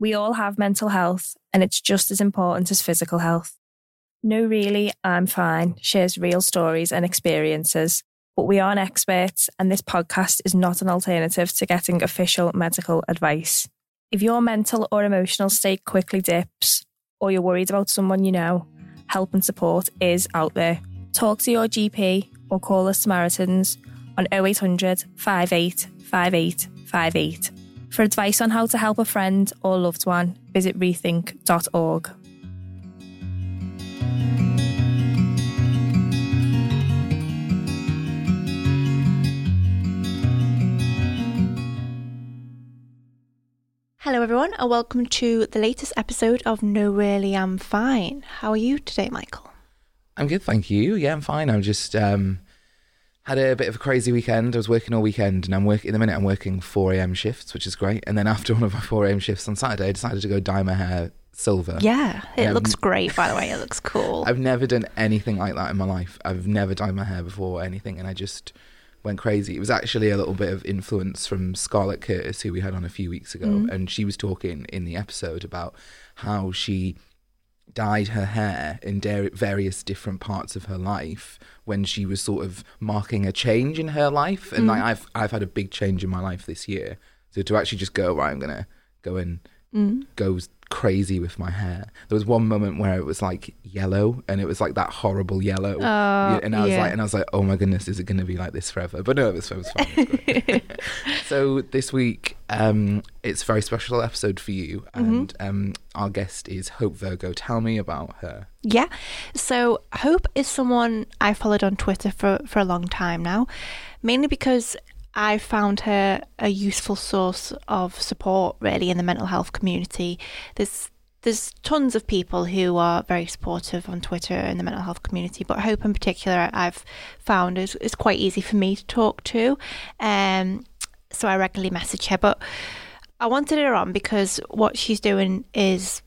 We all have mental health, and it's just as important as physical health. No, really, I'm fine shares real stories and experiences, but we aren't experts, and this podcast is not an alternative to getting official medical advice. If your mental or emotional state quickly dips, or you're worried about someone you know, help and support is out there. Talk to your GP or call the Samaritans on 0800 58 58 58. For advice on how to help a friend or loved one, visit rethink.org. Hello, everyone, and welcome to the latest episode of No Really I'm Fine. How are you today, Michael? I'm good, thank you. Yeah, I'm fine. I'm just um, had a bit of a crazy weekend. I was working all weekend, and I'm working in the minute. I'm working 4 a.m. shifts, which is great. And then after one of my 4 a.m. shifts on Saturday, I decided to go dye my hair silver. Yeah, it Um, looks great, by the way. It looks cool. I've never done anything like that in my life. I've never dyed my hair before or anything, and I just went crazy. It was actually a little bit of influence from Scarlett Curtis, who we had on a few weeks ago, Mm. and she was talking in the episode about how she dyed her hair in various different parts of her life when she was sort of marking a change in her life and Mm. like I've I've had a big change in my life this year so to actually just go right I'm gonna go and Mm. go crazy with my hair there was one moment where it was like yellow and it was like that horrible yellow Oh, and I was yeah. like and I was like oh my goodness is it gonna be like this forever but no it was, it was fine It was so this week um it's a very special episode for you Mm-hmm. and um our guest is Hope Virgo tell me about her Yeah. So Hope is someone I followed on Twitter for, for a long time now, mainly because I found her a useful source of support really in the mental health community. There's there's tons of people who are very supportive on Twitter in the mental health community, but Hope in particular I've found is, is quite easy for me to talk to. Um so I regularly message her. But I wanted her on because what she's doing is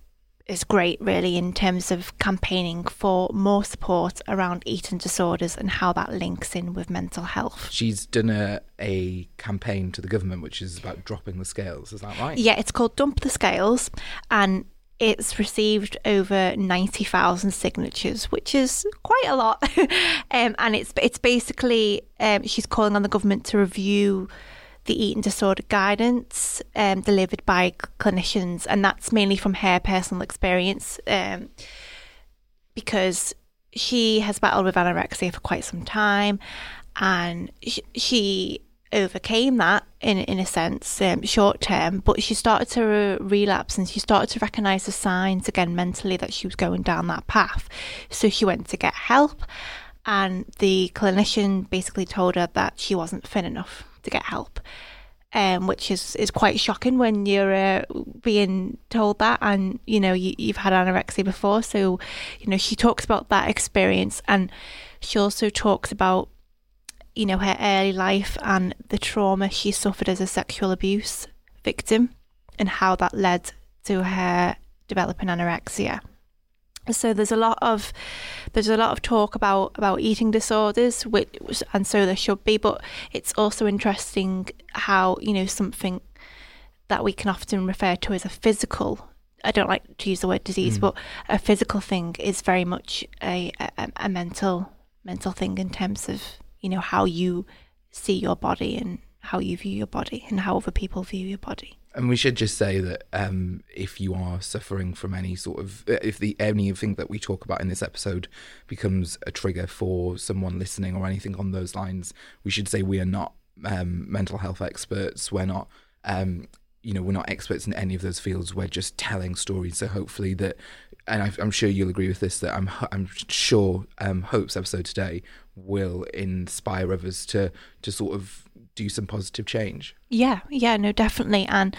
is great, really, in terms of campaigning for more support around eating disorders and how that links in with mental health. she's done a, a campaign to the government which is about dropping the scales is that right Yeah, it's called Dump the Scales, and it's received over ninety thousand signatures, which is quite a lot. um, and it's it's basically um, she's calling on the government to review the eating disorder guidance um, delivered by clinicians, and that's mainly from her personal experience, um, because she has battled with anorexia for quite some time, and sh- she overcame that in in a sense, um, short term. But she started to re- relapse, and she started to recognise the signs again mentally that she was going down that path. So she went to get help, and the clinician basically told her that she wasn't thin enough to get help. Um, which is, is quite shocking when you're uh, being told that, and you know you, you've had anorexia before. So, you know she talks about that experience, and she also talks about you know her early life and the trauma she suffered as a sexual abuse victim, and how that led to her developing anorexia. So there's a lot of there's a lot of talk about about eating disorders, which and so there should be, but it's also interesting how you know something that we can often refer to as a physical. I don't like to use the word disease, Mm. but a physical thing is very much a, a a mental mental thing in terms of you know how you see your body and how you view your body and how other people view your body. And we should just say that um, if you are suffering from any sort of, if the anything that we talk about in this episode becomes a trigger for someone listening or anything on those lines, we should say we are not um, mental health experts. We're not, um, you know, we're not experts in any of those fields. We're just telling stories. So hopefully that, and I, I'm sure you'll agree with this, that I'm, I'm sure um, Hope's episode today will inspire others to to sort of do some positive change. Yeah, yeah, no, definitely. And,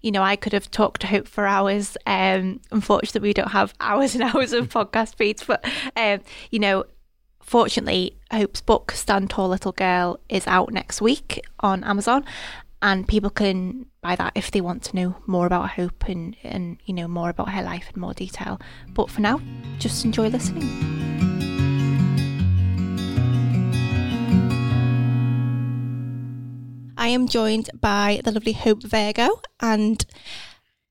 you know, I could have talked to Hope for hours. Um, unfortunately, we don't have hours and hours of podcast feeds, but, um, you know, fortunately, Hope's book, Stand Tall Little Girl, is out next week on Amazon. And people can buy that if they want to know more about Hope and, and you know, more about her life in more detail. But for now, just enjoy listening. I am joined by the lovely Hope Virgo, and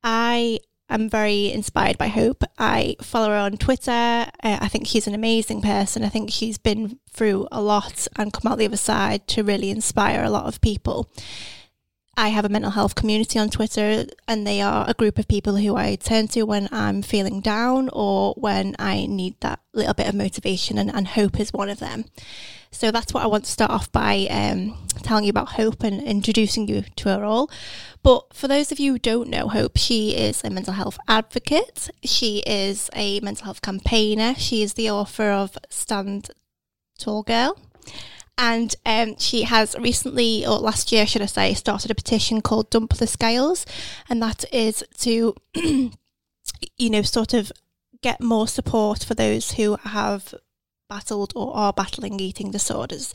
I am very inspired by Hope. I follow her on Twitter. Uh, I think she's an amazing person. I think she's been through a lot and come out the other side to really inspire a lot of people. I have a mental health community on Twitter, and they are a group of people who I turn to when I'm feeling down or when I need that little bit of motivation, and, and Hope is one of them. So that's what I want to start off by um, telling you about Hope and introducing you to her all. But for those of you who don't know Hope, she is a mental health advocate. She is a mental health campaigner. She is the author of Stand Tall Girl. And um, she has recently, or last year, should I say, started a petition called Dump the Scales. And that is to, you know, sort of get more support for those who have battled or are battling eating disorders.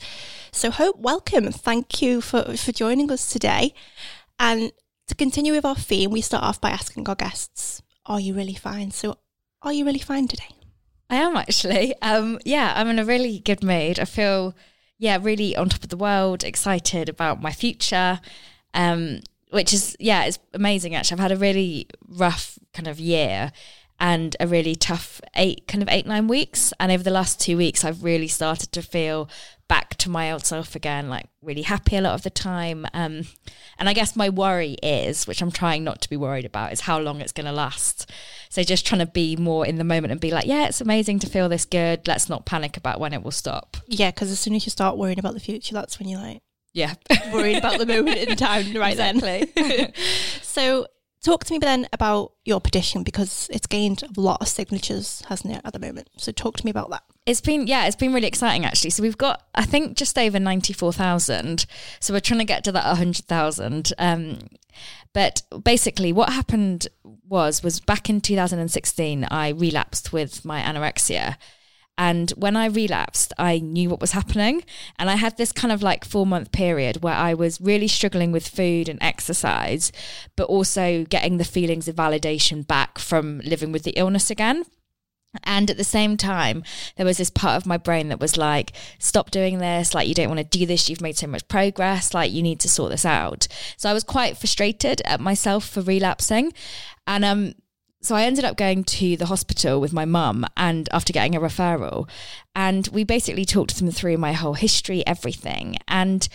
So, Hope, welcome. Thank you for, for joining us today. And to continue with our theme, we start off by asking our guests, Are you really fine? So, are you really fine today? I am actually. Um, yeah, I'm in a really good mood. I feel, yeah, really on top of the world, excited about my future. Um, which is, yeah, it's amazing actually. I've had a really rough kind of year and a really tough eight kind of eight nine weeks and over the last two weeks i've really started to feel back to my old self again like really happy a lot of the time um, and i guess my worry is which i'm trying not to be worried about is how long it's going to last so just trying to be more in the moment and be like yeah it's amazing to feel this good let's not panic about when it will stop yeah because as soon as you start worrying about the future that's when you're like yeah worried about the moment in time right exactly. then so Talk to me then about your petition because it's gained a lot of signatures, hasn't it, at the moment? So talk to me about that. It's been yeah, it's been really exciting actually. So we've got I think just over ninety four thousand. So we're trying to get to that hundred thousand. Um, but basically, what happened was was back in two thousand and sixteen, I relapsed with my anorexia, and when I relapsed, I knew what was happening. And I had this kind of like four month period where I was really struggling with food and exercise, but also getting the feelings of validation back from living with the illness again. And at the same time, there was this part of my brain that was like, stop doing this. Like, you don't want to do this. You've made so much progress. Like, you need to sort this out. So I was quite frustrated at myself for relapsing. And um, so I ended up going to the hospital with my mum and after getting a referral and we basically talked them through my whole history everything and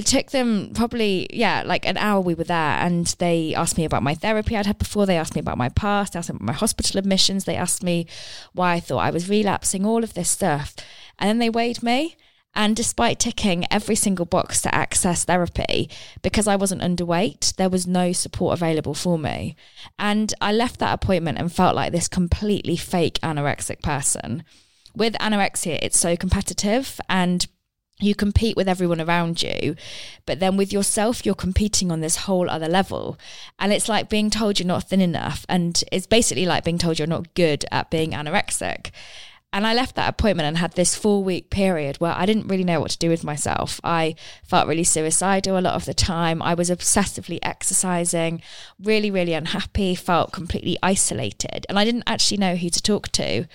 it took them probably yeah like an hour we were there and they asked me about my therapy I'd had before they asked me about my past they asked me about my hospital admissions they asked me why I thought I was relapsing all of this stuff and then they weighed me and despite ticking every single box to access therapy, because I wasn't underweight, there was no support available for me. And I left that appointment and felt like this completely fake anorexic person. With anorexia, it's so competitive and you compete with everyone around you, but then with yourself, you're competing on this whole other level. And it's like being told you're not thin enough. And it's basically like being told you're not good at being anorexic. And I left that appointment and had this four week period where I didn't really know what to do with myself. I felt really suicidal a lot of the time. I was obsessively exercising, really, really unhappy, felt completely isolated, and I didn't actually know who to talk to.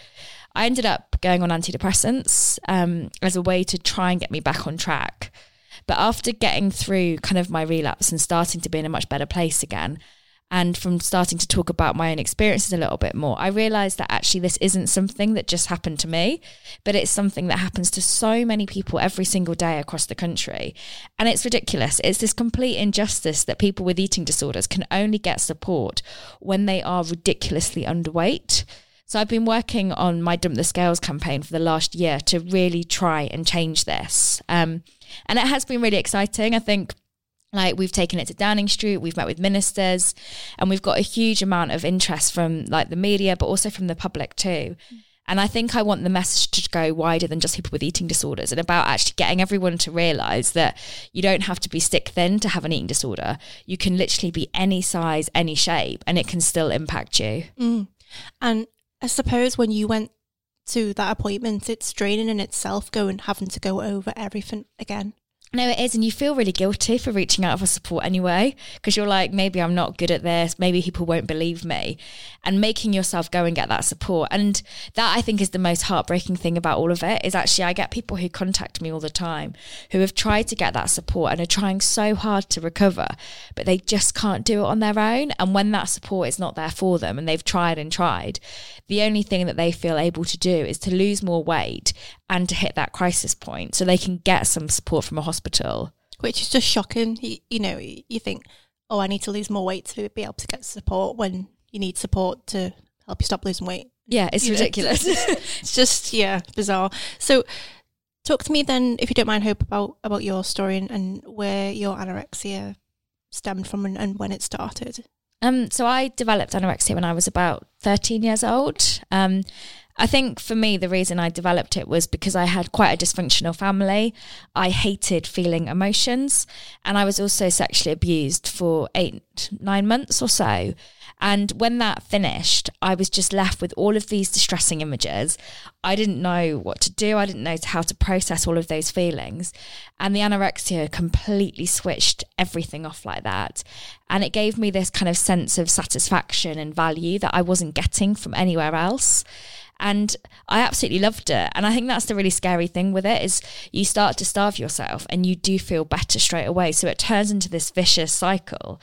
I ended up going on antidepressants um, as a way to try and get me back on track. But after getting through kind of my relapse and starting to be in a much better place again, and from starting to talk about my own experiences a little bit more, I realized that actually this isn't something that just happened to me, but it's something that happens to so many people every single day across the country. And it's ridiculous. It's this complete injustice that people with eating disorders can only get support when they are ridiculously underweight. So I've been working on my Dump the Scales campaign for the last year to really try and change this. Um, and it has been really exciting. I think like we've taken it to Downing Street, we've met with ministers, and we've got a huge amount of interest from like the media, but also from the public too. And I think I want the message to go wider than just people with eating disorders and about actually getting everyone to realize that you don't have to be stick thin to have an eating disorder. You can literally be any size, any shape, and it can still impact you. Mm. And I suppose when you went to that appointment, it's draining in itself going having to go over everything again. No, it is. And you feel really guilty for reaching out for support anyway, because you're like, maybe I'm not good at this. Maybe people won't believe me. And making yourself go and get that support. And that I think is the most heartbreaking thing about all of it is actually I get people who contact me all the time who have tried to get that support and are trying so hard to recover, but they just can't do it on their own. And when that support is not there for them and they've tried and tried, the only thing that they feel able to do is to lose more weight and to hit that crisis point so they can get some support from a hospital. Which is just shocking. You, you know, you think, oh, I need to lose more weight to be able to get support when you need support to help you stop losing weight. Yeah, it's You ridiculous. it's just, yeah, bizarre. So, talk to me then, if you don't mind, Hope, about, about your story and, and where your anorexia stemmed from and, and when it started. Um, so I developed anorexia when I was about 13 years old. Um, I think for me, the reason I developed it was because I had quite a dysfunctional family. I hated feeling emotions, and I was also sexually abused for eight, nine months or so. And when that finished, I was just left with all of these distressing images. I didn't know what to do. I didn't know how to process all of those feelings. And the anorexia completely switched everything off like that. And it gave me this kind of sense of satisfaction and value that I wasn't getting from anywhere else and I absolutely loved it. And I think that's the really scary thing with it is you start to starve yourself and you do feel better straight away. So it turns into this vicious cycle.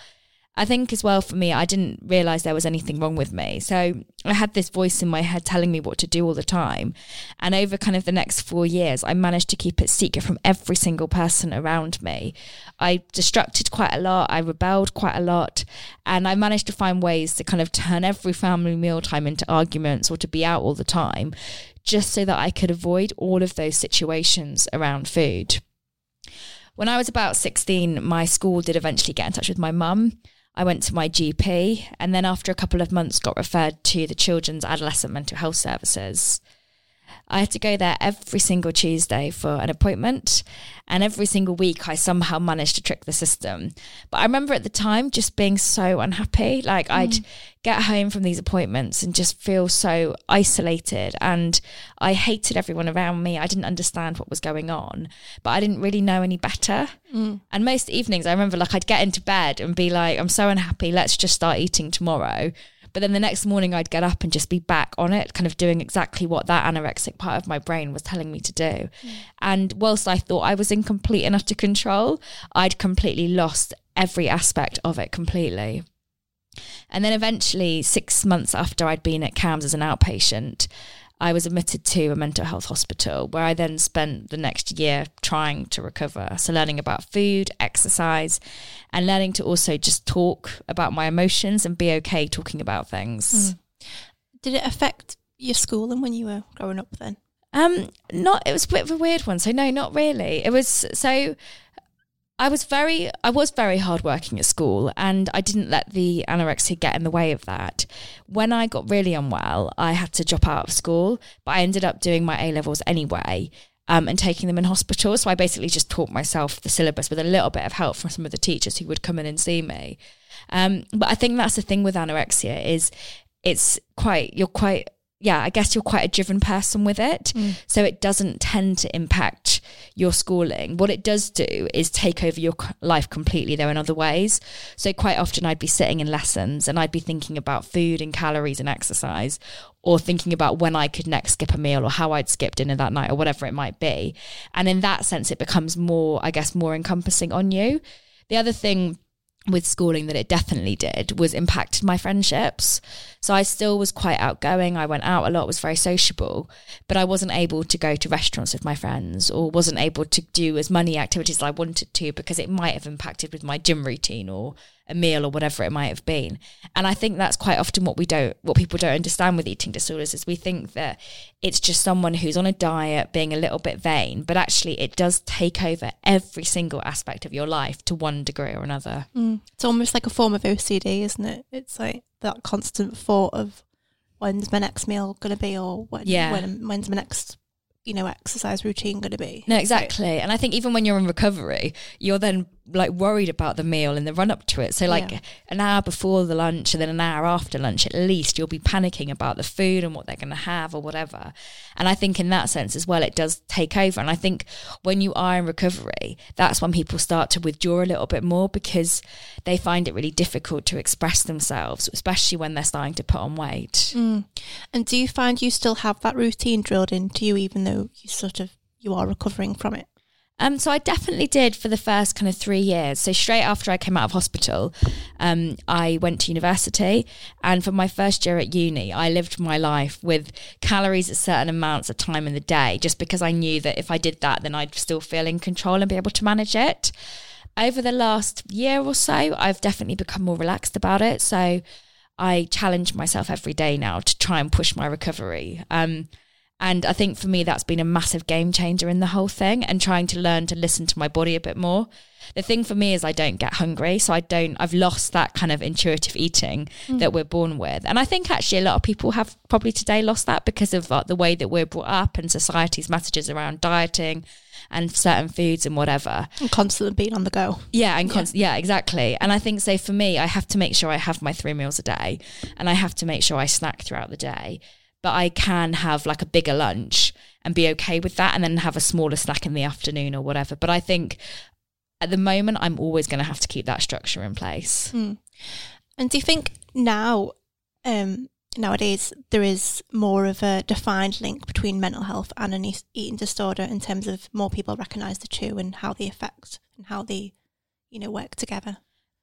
I think as well for me, I didn't realize there was anything wrong with me. So I had this voice in my head telling me what to do all the time. And over kind of the next four years, I managed to keep it secret from every single person around me. I destructed quite a lot. I rebelled quite a lot. And I managed to find ways to kind of turn every family mealtime into arguments or to be out all the time, just so that I could avoid all of those situations around food. When I was about 16, my school did eventually get in touch with my mum. I went to my GP and then after a couple of months got referred to the Children's Adolescent Mental Health Services. I had to go there every single Tuesday for an appointment, and every single week I somehow managed to trick the system. But I remember at the time just being so unhappy. Like mm. I'd get home from these appointments and just feel so isolated, and I hated everyone around me. I didn't understand what was going on, but I didn't really know any better. Mm. And most evenings, I remember like I'd get into bed and be like, I'm so unhappy, let's just start eating tomorrow. But then the next morning, I'd get up and just be back on it, kind of doing exactly what that anorexic part of my brain was telling me to do. Mm. And whilst I thought I was in complete and utter control, I'd completely lost every aspect of it completely. And then eventually, six months after I'd been at CAMHS as an outpatient, I was admitted to a mental health hospital where I then spent the next year trying to recover. So, learning about food, exercise, and learning to also just talk about my emotions and be okay talking about things. Mm. Did it affect your schooling when you were growing up then? Um, not. It was a bit of a weird one. So no, not really. It was so. I was very, I was very hardworking at school, and I didn't let the anorexia get in the way of that. When I got really unwell, I had to drop out of school, but I ended up doing my A levels anyway. Um, and taking them in hospital. So I basically just taught myself the syllabus with a little bit of help from some of the teachers who would come in and see me. Um, but I think that's the thing with anorexia is it's quite you're quite yeah, I guess you're quite a driven person with it. Mm. So it doesn't tend to impact your schooling. What it does do is take over your life completely, though, in other ways. So quite often I'd be sitting in lessons and I'd be thinking about food and calories and exercise, or thinking about when I could next skip a meal or how I'd skip dinner that night or whatever it might be. And in that sense, it becomes more, I guess, more encompassing on you. The other thing with schooling that it definitely did was impacted my friendships. So I still was quite outgoing. I went out a lot, was very sociable, but I wasn't able to go to restaurants with my friends or wasn't able to do as many activities as I wanted to because it might have impacted with my gym routine or a meal or whatever it might have been. And I think that's quite often what we don't, what people don't understand with eating disorders is we think that it's just someone who's on a diet being a little bit vain, but actually it does take over every single aspect of your life to one degree or another. Mm. It's almost like a form of OCD, isn't it? It's like that constant thought of when's my next meal going to be or when, Yeah. when when's my next you know exercise routine going to be. No, exactly. And I think even when you're in recovery, you're then like worried about the meal in the run up to it. So like Yeah. an hour before the lunch and then an hour after lunch, at least you'll be panicking about the food and what they're going to have or whatever. And I think in that sense as well, it does take over. And I think when you are in recovery, that's when people start to withdraw a little bit more because they find it really difficult to express themselves, especially when they're starting to put on weight. Mm. And do you find you still have that routine drilled into you, even though you sort of you are recovering from it? Um, so I definitely did for the first kind of three years. So straight after I came out of hospital, um, I went to university, and for my first year at uni, I lived my life with calories at certain amounts of time in the day, just because I knew that if I did that, then I'd still feel in control and be able to manage it. Over the last year or so, I've definitely become more relaxed about it. So I challenge myself every day now to try and push my recovery. Um, and I think for me, that's been a massive game changer in the whole thing and trying to learn to listen to my body a bit more. The thing for me is I don't get hungry. So I don't, I've lost that kind of intuitive eating mm. that we're born with. And I think actually a lot of people have probably today lost that because of like, the way that we're brought up and society's messages around dieting and certain foods and whatever. And constantly being on the go. Yeah, and const- yeah. exactly. And I think so for me, I have to make sure I have my three meals a day, and I have to make sure I snack throughout the day. But I can have like a bigger lunch and be okay with that, and then have a smaller snack in the afternoon or whatever. But I think at the moment, I'm always going to have to keep that structure in place. Mm. And do you think now, um, nowadays, there is more of a defined link between mental health and an eating disorder in terms of more people recognise the two and how they affect and how they, you know, work together?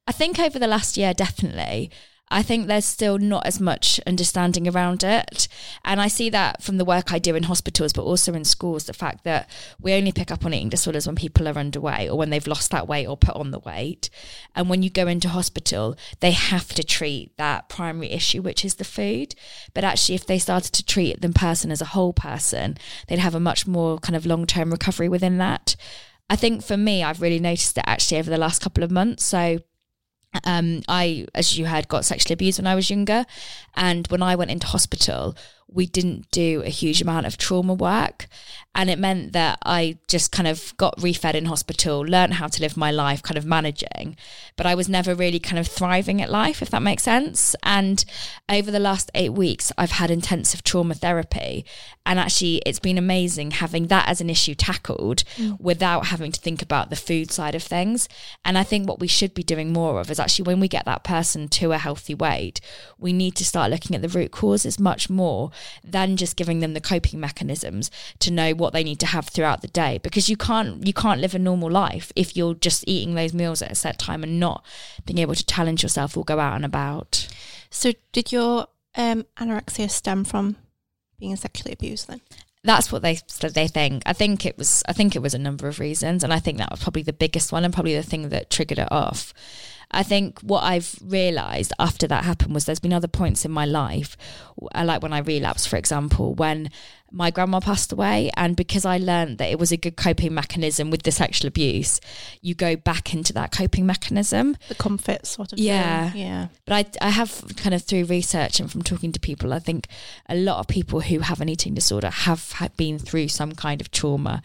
I think over the last year, definitely. I think there's still not as much understanding around it. And I see that from the work I do in hospitals, but also in schools, the fact that we only pick up on eating disorders when people are underweight or when they've lost that weight or put on the weight. And when you go into hospital, they have to treat that primary issue, which is the food. But actually, if they started to treat the person as a whole person, they'd have a much more kind of long term recovery within that. I think for me, I've really noticed it actually over the last couple of months. So um, I, as you heard, got sexually abused when I was younger. And when I went into hospital, we didn't do a huge amount of trauma work. And it meant that I just kind of got refed in hospital, learned how to live my life, kind of managing. But I was never really kind of thriving at life, if that makes sense. And over the last eight weeks, I've had intensive trauma therapy. And actually, it's been amazing having that as an issue tackled mm. without having to think about the food side of things. And I think what we should be doing more of is actually when we get that person to a healthy weight, we need to start looking at the root causes much more than just giving them the coping mechanisms to know what they need to have throughout the day because you can't you can't live a normal life if you're just eating those meals at a set time and not being able to challenge yourself or go out and about. So, did your um, anorexia stem from being sexually abused then? that's what they said they think. I think it was I think it was a number of reasons and I think that was probably the biggest one and probably the thing that triggered it off. I think what I've realized after that happened was there's been other points in my life uh, like when I relapsed for example when my grandma passed away and because I learned that it was a good coping mechanism with the sexual abuse you go back into that coping mechanism The comfort sort of Yeah. thing. Yeah. but I, I have kind of through research and from talking to people, I think a lot of people who have an eating disorder have been through some kind of trauma.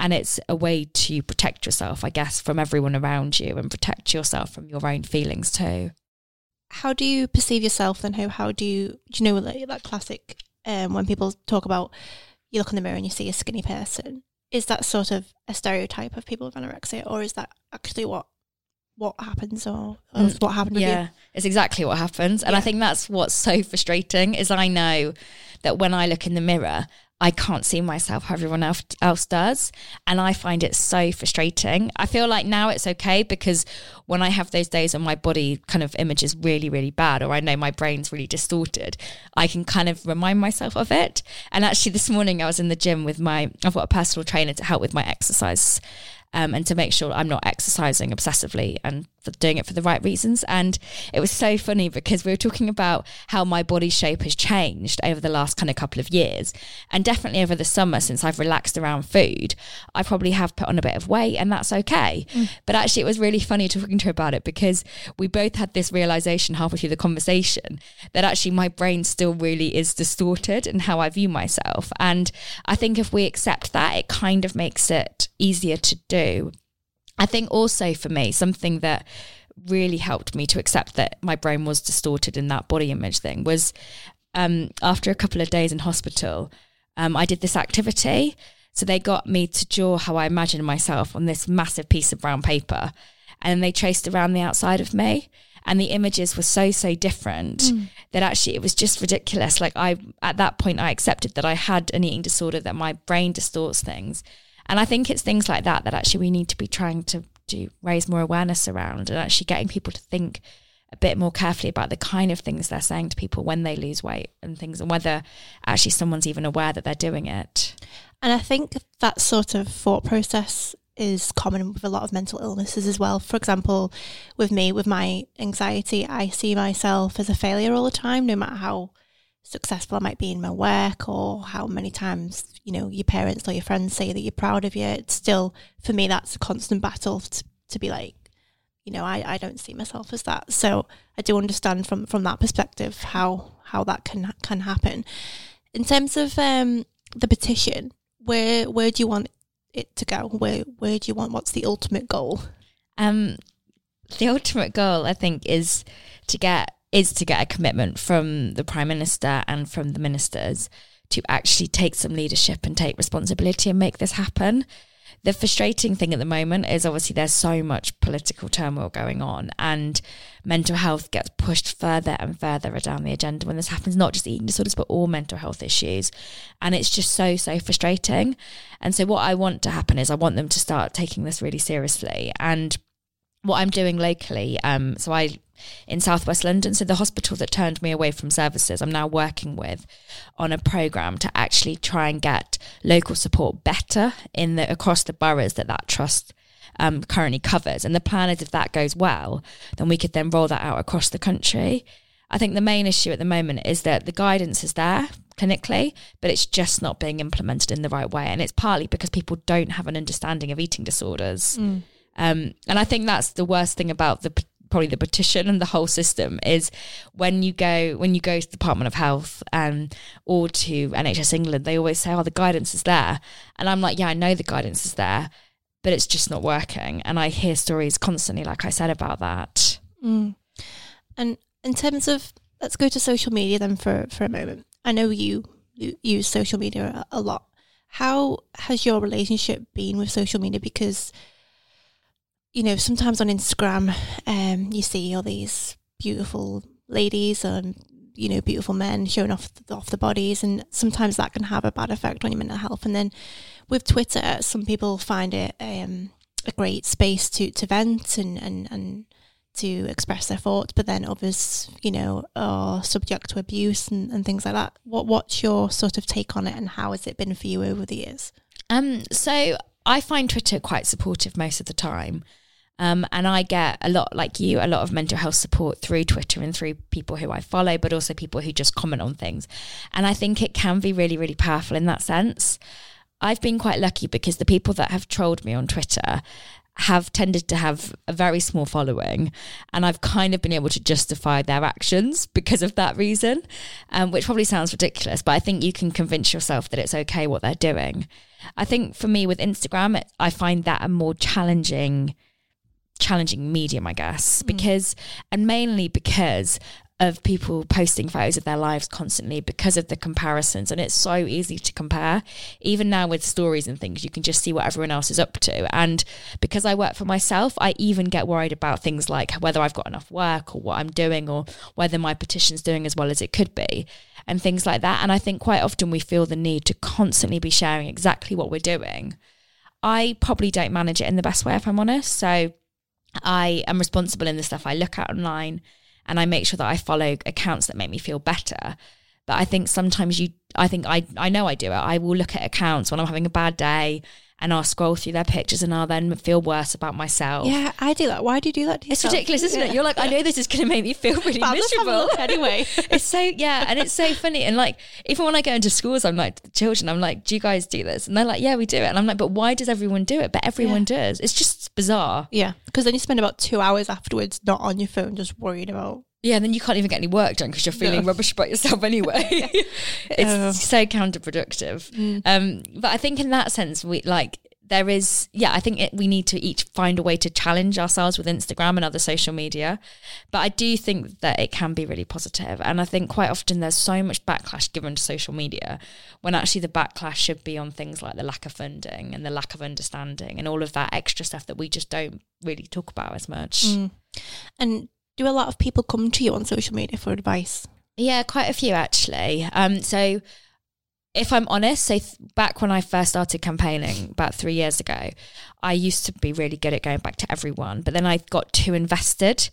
And it's a way to protect yourself, I guess, from everyone around you and protect yourself from your own feelings too. How do you perceive yourself then? How, how do you, do you know like, that classic um, when people talk about you look in the mirror and you see a skinny person? Is that sort of a stereotype of people with anorexia or is that actually what what happens or, or Mm, what happened with you? yeah, it's exactly what happens. And I think that's what's so frustrating is I know that when I look in the mirror, I can't see myself how everyone else, does. And I find it so frustrating. I feel like now it's okay because when I have those days and my body kind of image is really, really bad, or I know my brain's really distorted, I can kind of remind myself of it. And actually, this morning I was in the gym with my, I've got a personal trainer to help with my exercise um, and to make sure I'm not exercising obsessively and doing it for the right reasons. And it was so funny because we were talking about how my body shape has changed over the last kind of couple of years. And definitely over the summer, since I've relaxed around food, I probably have put on a bit of weight and that's okay. Mm. But actually, it was really funny talking to her about it because we both had this realization halfway through the conversation that actually my brain still really is distorted in how I view myself. And I think if we accept that, it kind of makes it easier to do. I think also for me, something that really helped me to accept that my brain was distorted in that body image thing was um, after a couple of days in hospital, um, I did this activity. So they got me to draw how I imagined myself on this massive piece of brown paper. And they traced around the outside of me. And the images were so, so different mm. that actually it was just ridiculous. Like I, at that point, I accepted that I had an eating disorder, that my brain distorts things. And I think it's things like that that actually we need to be trying to do raise more awareness around and actually getting people to think a bit more carefully about the kind of things they're saying to people when they lose weight and things and whether actually someone's even aware that they're doing it. And I think that sort of thought process is common with a lot of mental illnesses as well. For example, with me, with my anxiety, I see myself as a failure all the time, no matter how successful I might be in my work or how many times, you know, your parents or your friends say that you're proud of you. It's still, for me, that's a constant battle to, to be like, you know, I, I don't see myself as that. So I do understand from, from that perspective how, how that can, can happen. In terms of um, the petition, where, where do you want it to go? Where, where do you want, what's the ultimate goal? Um, the ultimate goal, I think, is to get is to get a commitment from the Prime Minister and from the ministers to actually take some leadership and take responsibility and make this happen. The frustrating thing at the moment is obviously there's so much political turmoil going on, and mental health gets pushed further and further down the agenda when this happens, not just eating disorders, but all mental health issues. And it's just so, so frustrating. And so, what I want to happen is I want them to start taking this really seriously. And what I'm doing locally, um, so I in southwest London. So the hospital that turned me away from services, I'm now working with on a program to actually try and get local support better in the across the boroughs that that trust um, currently covers. And the plan is if that goes well, then we could then roll that out across the country. I think the main issue at the moment is that the guidance is there clinically, but it's just not being implemented in the right way. And it's partly because people don't have an understanding of eating disorders. Mm. Um, and I think that's the worst thing about the probably the petition and the whole system is when you go when you go to the Department of Health um, or to NHS England, they always say, "Oh, the guidance is there," and I'm like, "Yeah, I know the guidance is there." But it's just not working. And I hear stories constantly, like I said, about that. Mm. And in terms of, let's go to social media then for, for a moment. I know you, you use social media a lot. How has your relationship been with social media? Because you know, sometimes on Instagram, um, you see all these beautiful ladies and you know beautiful men showing off the, off the bodies, and sometimes that can have a bad effect on your mental health. And then with Twitter, some people find it um, a great space to to vent and and and to express their thoughts, but then others, you know, are subject to abuse and, and things like that. What what's your sort of take on it, and how has it been for you over the years? Um, so I find Twitter quite supportive most of the time. Um, and I get a lot, like you, a lot of mental health support through Twitter and through people who I follow, but also people who just comment on things. And I think it can be really, really powerful in that sense. I've been quite lucky because the people that have trolled me on Twitter have tended to have a very small following, and I've kind of been able to justify their actions because of that reason, um, which probably sounds ridiculous, but I think you can convince yourself that it's okay what they're doing. I think for me with Instagram, it, I find that a more challenging challenging medium, I guess, mm. because, and mainly because of people posting photos of their lives constantly because of the comparisons. And it's so easy to compare. Even now with stories and things, you can just see what everyone else is up to. And because I work for myself, I even get worried about things like whether I've got enough work or what I'm doing or whether my petition's doing as well as it could be and things like that. And I think quite often we feel the need to constantly be sharing exactly what we're doing. I probably don't manage it in the best way, if I'm honest. So, I am responsible in the stuff I look at online and I make sure that I follow accounts that make me feel better. But I think sometimes you, I think I, I know I do it. I will look at accounts when I'm having a bad day and I'll scroll through their pictures and I'll then feel worse about myself. Yeah, I do that. Why do you do that? To It's ridiculous, isn't it? You're like, I know this is going to make me feel really But I'll just have a miserable. anyway. it's so yeah, and it's so funny. And like, even when I go into schools, I'm like, children, I'm like, do you guys do this? And they're like, yeah, we do it. And I'm like, but why does everyone do it? But everyone does. It's just bizarre. Yeah, because then you spend about two hours afterwards not on your phone, just worrying about. Yeah, and then you can't even get any work done because you're feeling No. rubbish about yourself anyway. it's Oh. so counterproductive. Mm. Um, but I think in that sense, we like there is yeah. I think it, we need to each find a way to challenge ourselves with Instagram and other social media. But I do think that it can be really positive, and I think quite often there's so much backlash given to social media when actually the backlash should be on things like the lack of funding and the lack of understanding and all of that extra stuff that we just don't really talk about as much. Mm. And do a lot of people come to you on social media for advice? Yeah, quite a few actually. Um, so if I'm honest, so th- back when I first started campaigning about three years ago, I used to be really good at going back to everyone, but then I got too invested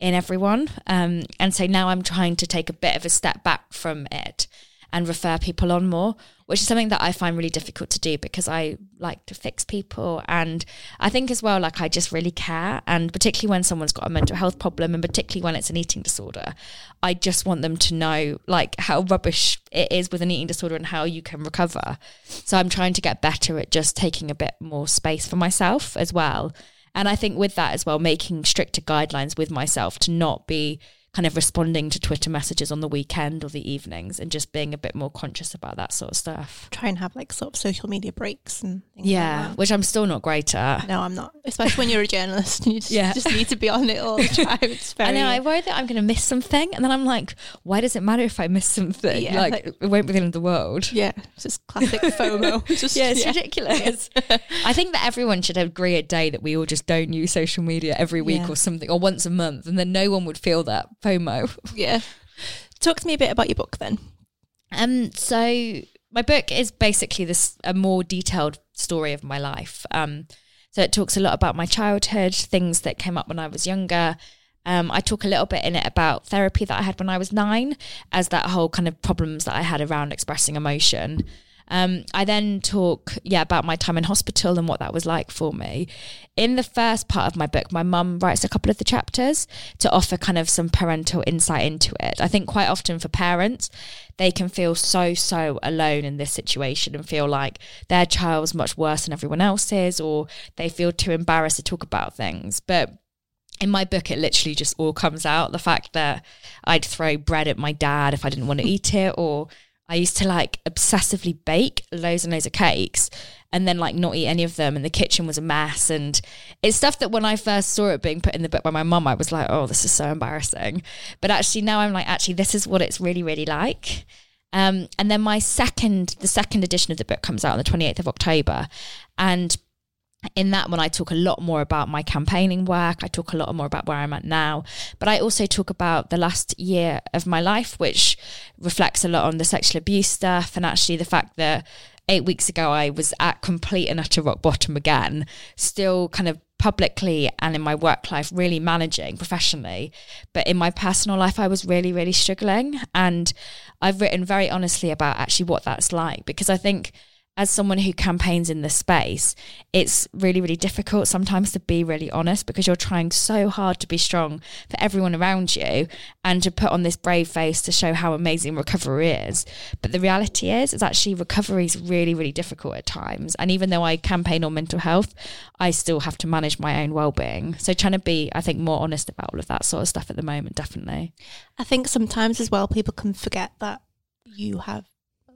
in everyone. Um, and so now I'm trying to take a bit of a step back from it and refer people on more, which is something that I find really difficult to do because I like to fix people. And I think as well, like I just really care. And particularly when someone's got a mental health problem and particularly when it's an eating disorder, I just want them to know like how rubbish it is with an eating disorder and how you can recover. So I'm trying to get better at just taking a bit more space for myself as well. And I think with that as well, making stricter guidelines with myself to not be kind of responding to Twitter messages on the weekend or the evenings and just being a bit more conscious about that sort of stuff. Try and have like sort of social media breaks and things Yeah, like which I'm still not great at. No, I'm not. Especially when you're a journalist and you just, Yeah. just need to be on it all the time. It's very. I know, I worry that I'm going to miss something. And then I'm like, why does it matter if I miss something? Yeah, like, like- it won't be the end of the world. yeah, it's just classic FOMO. It's just, Yeah, it's ridiculous. I think that everyone should agree a day that we all just don't use social media every week Yeah. or something, or once a month, and then no one would feel that FOMO. Yeah. Talk to me a bit about your book then. Um, so my book is basically this a more detailed story of my life. Um, so it talks a lot about my childhood, things that came up when I was younger. Um, I talk a little bit in it about therapy that I had when I was nine, as that whole kind of problems that I had around expressing emotion. Um, I then talk, yeah, about my time in hospital and what that was like for me. In the first part of my book, my mum writes a couple of the chapters to offer kind of some parental insight into it. I think quite often for parents, they can feel so, so alone in this situation and feel like their child's much worse than everyone else's, or they feel too embarrassed to talk about things. But in my book, it literally just all comes out. The fact that I'd throw bread at my dad if I didn't want to eat it, or I used to like obsessively bake loads and loads of cakes and then like not eat any of them. And the kitchen was a mess. And it's stuff that when I first saw it being put in the book by my mum, I was like, oh, this is so embarrassing. But actually, now I'm like, actually, this is what it's really, really like. Um, and then my second, the second edition of the book comes out on the 28th of October. And in that one, I talk a lot more about my campaigning work. I talk a lot more about where I'm at now. But I also talk about the last year of my life, which reflects a lot on the sexual abuse stuff and actually the fact that eight weeks ago I was at complete and utter rock bottom again, still kind of publicly and in my work life really managing professionally but in my personal life I was really really struggling and I've written very honestly about actually what that's like because I think as someone who campaigns in this space, it's really, really difficult sometimes to be really honest because you're trying so hard to be strong for everyone around you and to put on this brave face to show how amazing recovery is. But the reality is, is actually recovery is really, really difficult at times. And even though I campaign on mental health, I still have to manage my own well-being. So trying to be, I think, more honest about all of that sort of stuff at the moment, definitely. I think sometimes as well, people can forget that you have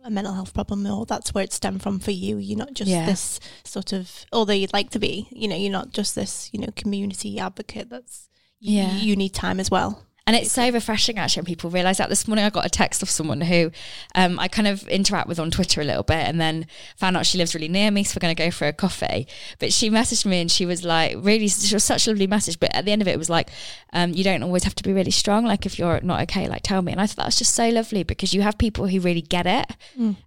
a mental health problem or that's where it stemmed from for you. You're not just Yeah. this sort of, although you'd like to be, you know, you're not just this, you know, community advocate that's, you, Yeah. you need time as well. And it's so refreshing actually when people realise that. This morning I got a text of someone who um, I kind of interact with on Twitter a little bit and then found out she lives really near me, so we're going to go for a coffee. But she messaged me and she was like, really, she was such a lovely message. But at the end of it, it was like, um, you don't always have to be really strong. Like if you're not okay, like tell me. And I thought that was just so lovely because you have people who really get it.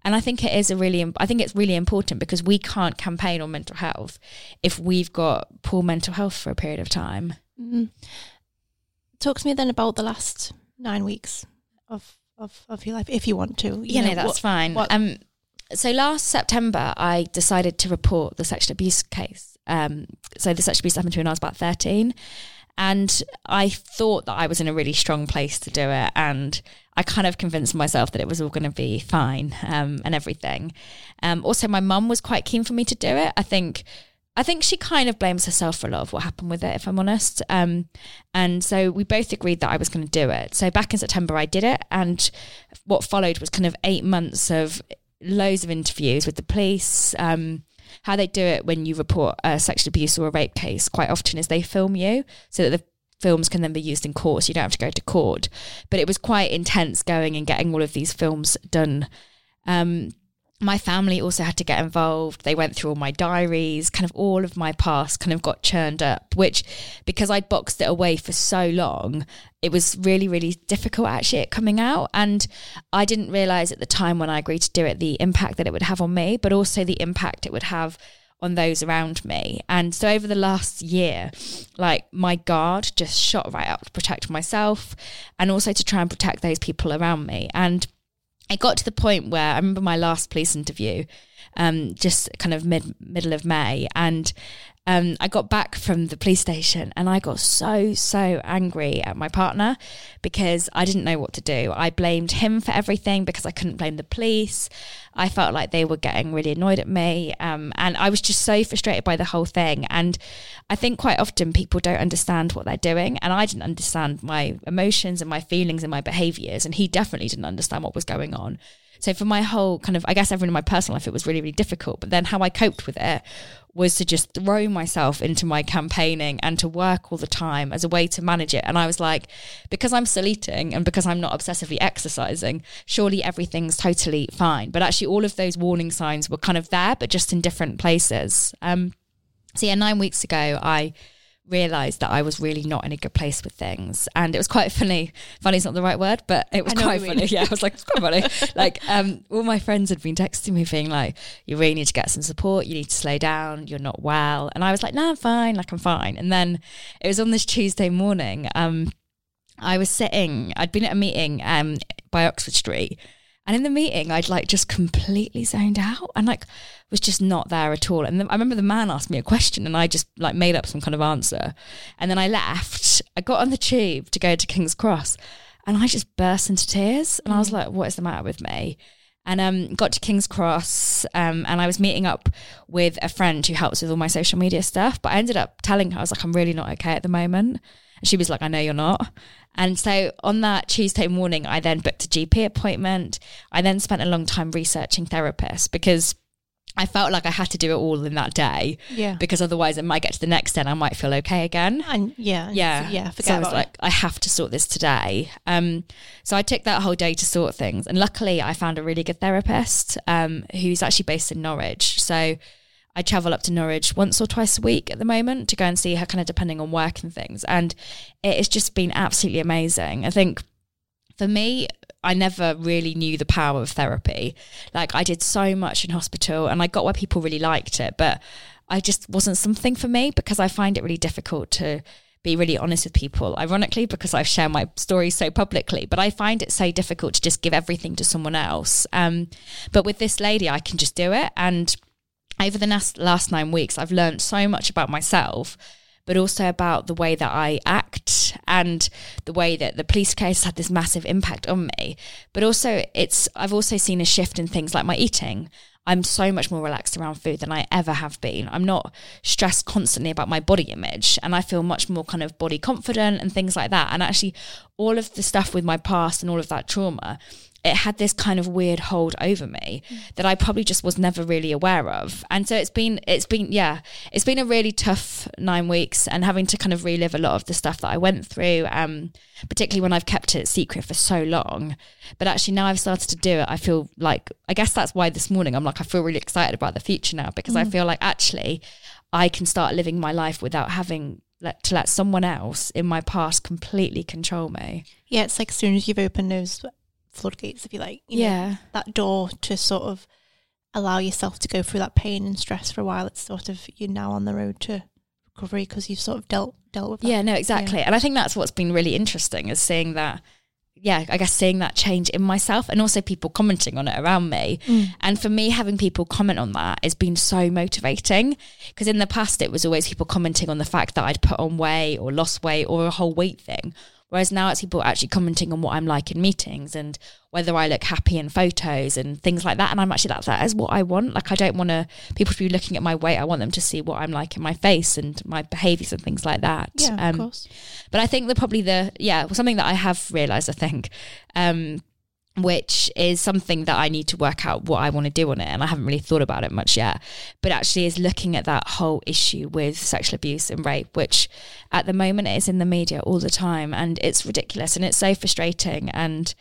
And I think it is a really, I think it's really important because we can't campaign on mental health if we've got poor mental health for a period of time. Mm. Talk to me then about the last nine weeks of, of, of your life, if you want to. You yeah, know, no, that's what- fine. what- um, so last September, I decided to report the sexual abuse case. Um, so the sexual abuse happened to me when I was about 13. And I thought that I was in a really strong place to do it. And I kind of convinced myself that it was all going to be fine um, and everything. Um, also, my mum was quite keen for me to do it. I think. I think she kind of blames herself for a lot of what happened with it, if I'm honest. Um, and so we both agreed that I was going to do it. So back in September, I did it. And what followed was kind of eight months of loads of interviews with the police. Um, how they do it when you report a sexual abuse or a rape case quite often is they film you so that the films can then be used in court so you don't have to go to court but it was quite intense going and getting all of these films done um, my family also had to get involved. They went through all my diaries, kind of all of my past kind of got churned up, which because I'd boxed it away for so long, it was really, really difficult actually coming out. And I didn't realize at the time when I agreed to do it the impact that it would have on me, but also the impact it would have on those around me. And so over the last year, like my guard just shot right up to protect myself and also to try and protect those people around me. And it got to the point where I remember my last police interview, um, just kind of mid middle of May, and um, I got back from the police station and I got so, so angry at my partner because I didn't know what to do. I blamed him for everything because I couldn't blame the police. I felt like they were getting really annoyed at me. Um, and I was just so frustrated by the whole thing. And I think quite often people don't understand what they're doing. And I didn't understand my emotions and my feelings and my behaviors. And he definitely didn't understand what was going on. So for my whole kind of, I guess everyone in my personal life, it was really, really difficult. But then how I coped with it was to just throw myself into my campaigning and to work all the time as a way to manage it. And I was like, because I'm still eating and because I'm not obsessively exercising, surely everything's totally fine. But actually, all of those warning signs were kind of there, but just in different places. Um, so yeah, nine weeks ago, I realized that I was really not in a good place with things. And it was quite funny. Funny is not the right word, but it was quite funny. Yeah, I was like, it's quite funny. like, um, all my friends had been texting me being like, you really need to get some support. You need to slow down. You're not well. And I was like, no, I'm fine. Like, I'm fine. And then it was on this Tuesday morning. Um, I was sitting, I'd been at a meeting um, by Oxford Street and in the meeting, I'd like just completely zoned out and like was just not there at all. And then I remember the man asked me a question and I just like made up some kind of answer. And then I left. I got on the tube to go to King's Cross and I just burst into tears. And I was mm. like, what is the matter with me? and um, got to King's Cross, um, and I was meeting up with a friend who helps with all my social media stuff. But I ended up telling her I was like, I'm really not okay at the moment, and she was like, I know you're not. And so on that Tuesday morning, I then booked a GP appointment. I then spent a long time researching therapists because I felt like I had to do it all in that day. Yeah. Because otherwise it might get to the next day and I might feel okay again. And yeah. Yeah. Yeah. Forget so I was like, it. I have to sort this today. Um, so I took that whole day to sort things. And luckily I found a really good therapist um, who's actually based in Norwich. So I travel up to Norwich once or twice a week at the moment to go and see her, kind of depending on work and things. And it has just been absolutely amazing. I think for me, I never really knew the power of therapy. Like I did so much in hospital and I got where people really liked it, but I just wasn't something for me because I find it really difficult to be really honest with people. Ironically, because I share my story so publicly, but I find it so difficult to just give everything to someone else. Um, but with this lady, I can just do it and over the last, last nine weeks, I've learned so much about myself, but also about the way that I act and the way that the police case had this massive impact on me. But also, it's I've also seen a shift in things like my eating. I'm so much more relaxed around food than I ever have been. I'm not stressed constantly about my body image and I feel much more kind of body confident and things like that. And actually, all of the stuff with my past and all of that trauma it had this kind of weird hold over me mm. that I probably just was never really aware of. And so it's been it's been yeah, it's been a really tough 9 weeks and having to kind of relive a lot of the stuff that I went through um particularly when I've kept it secret for so long. But actually now I've started to do it, I feel like I guess that's why this morning I'm like I feel really excited about the future now because mm. I feel like actually I can start living my life without having let, to let someone else in my past completely control me. Yeah, it's like as soon as you've opened those floodgates, if you like. You yeah. Know, that door to sort of allow yourself to go through that pain and stress for a while. It's sort of you're now on the road to recovery because you've sort of dealt dealt with that. Yeah, no, exactly. Yeah. And I think that's what's been really interesting is seeing that yeah, I guess seeing that change in myself and also people commenting on it around me. Mm. And for me, having people comment on that has been so motivating because in the past, it was always people commenting on the fact that I'd put on weight or lost weight or a whole weight thing. Whereas now it's people actually commenting on what I'm like in meetings and whether I look happy in photos and things like that. And I'm actually that that is what I want. Like I don't want to people to be looking at my weight. I want them to see what I'm like in my face and my behaviours and things like that. Yeah, Um, of course. but I think that probably the yeah something that I have realised I think, um, which is something that I need to work out what I want to do on it, and I haven't really thought about it much yet. But actually, is looking at that whole issue with sexual abuse and rape, which at the moment is in the media all the time, and it's ridiculous and it's so frustrating and.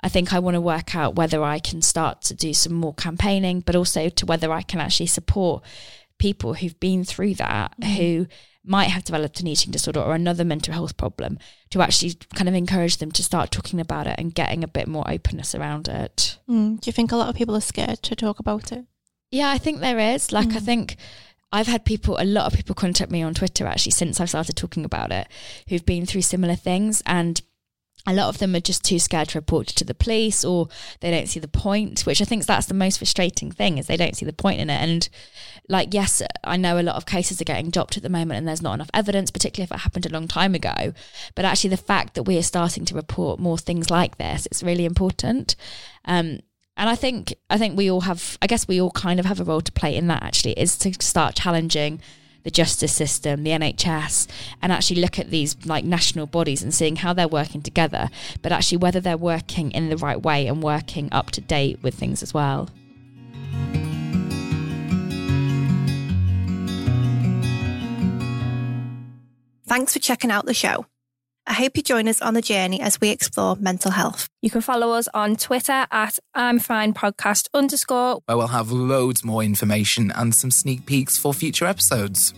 I think I want to work out whether I can start to do some more campaigning, but also to whether I can actually support people who've been through that, mm-hmm. who might have developed an eating disorder or another mental health problem, to actually kind of encourage them to start talking about it and getting a bit more openness around it. Mm. Do you think a lot of people are scared to talk about it? Yeah, I think there is. Like, I Mm. think I've had people, a lot of people contact me on Twitter actually since I've started talking about it who've been through similar things. And a lot of them are just too scared to report to the police or they don't see the point, which I think that's the most frustrating thing is they don't see the point in it. And like, yes, I know a lot of cases are getting dropped at the moment and there's not enough evidence, particularly if it happened a long time ago. But actually the fact that we are starting to report more things like this, it's really important. Um, and I think I think we all have I guess we all kind of have a role to play in that actually is to start challenging the justice system, the NHS, and actually look at these like national bodies and seeing how they're working together, but actually whether they're working in the right way and working up to date with things as well. Thanks for checking out the show. I hope you join us on the journey as we explore mental health. You can follow us on Twitter at I'm Fine Podcast underscore. Where we'll have loads more information and some sneak peeks for future episodes.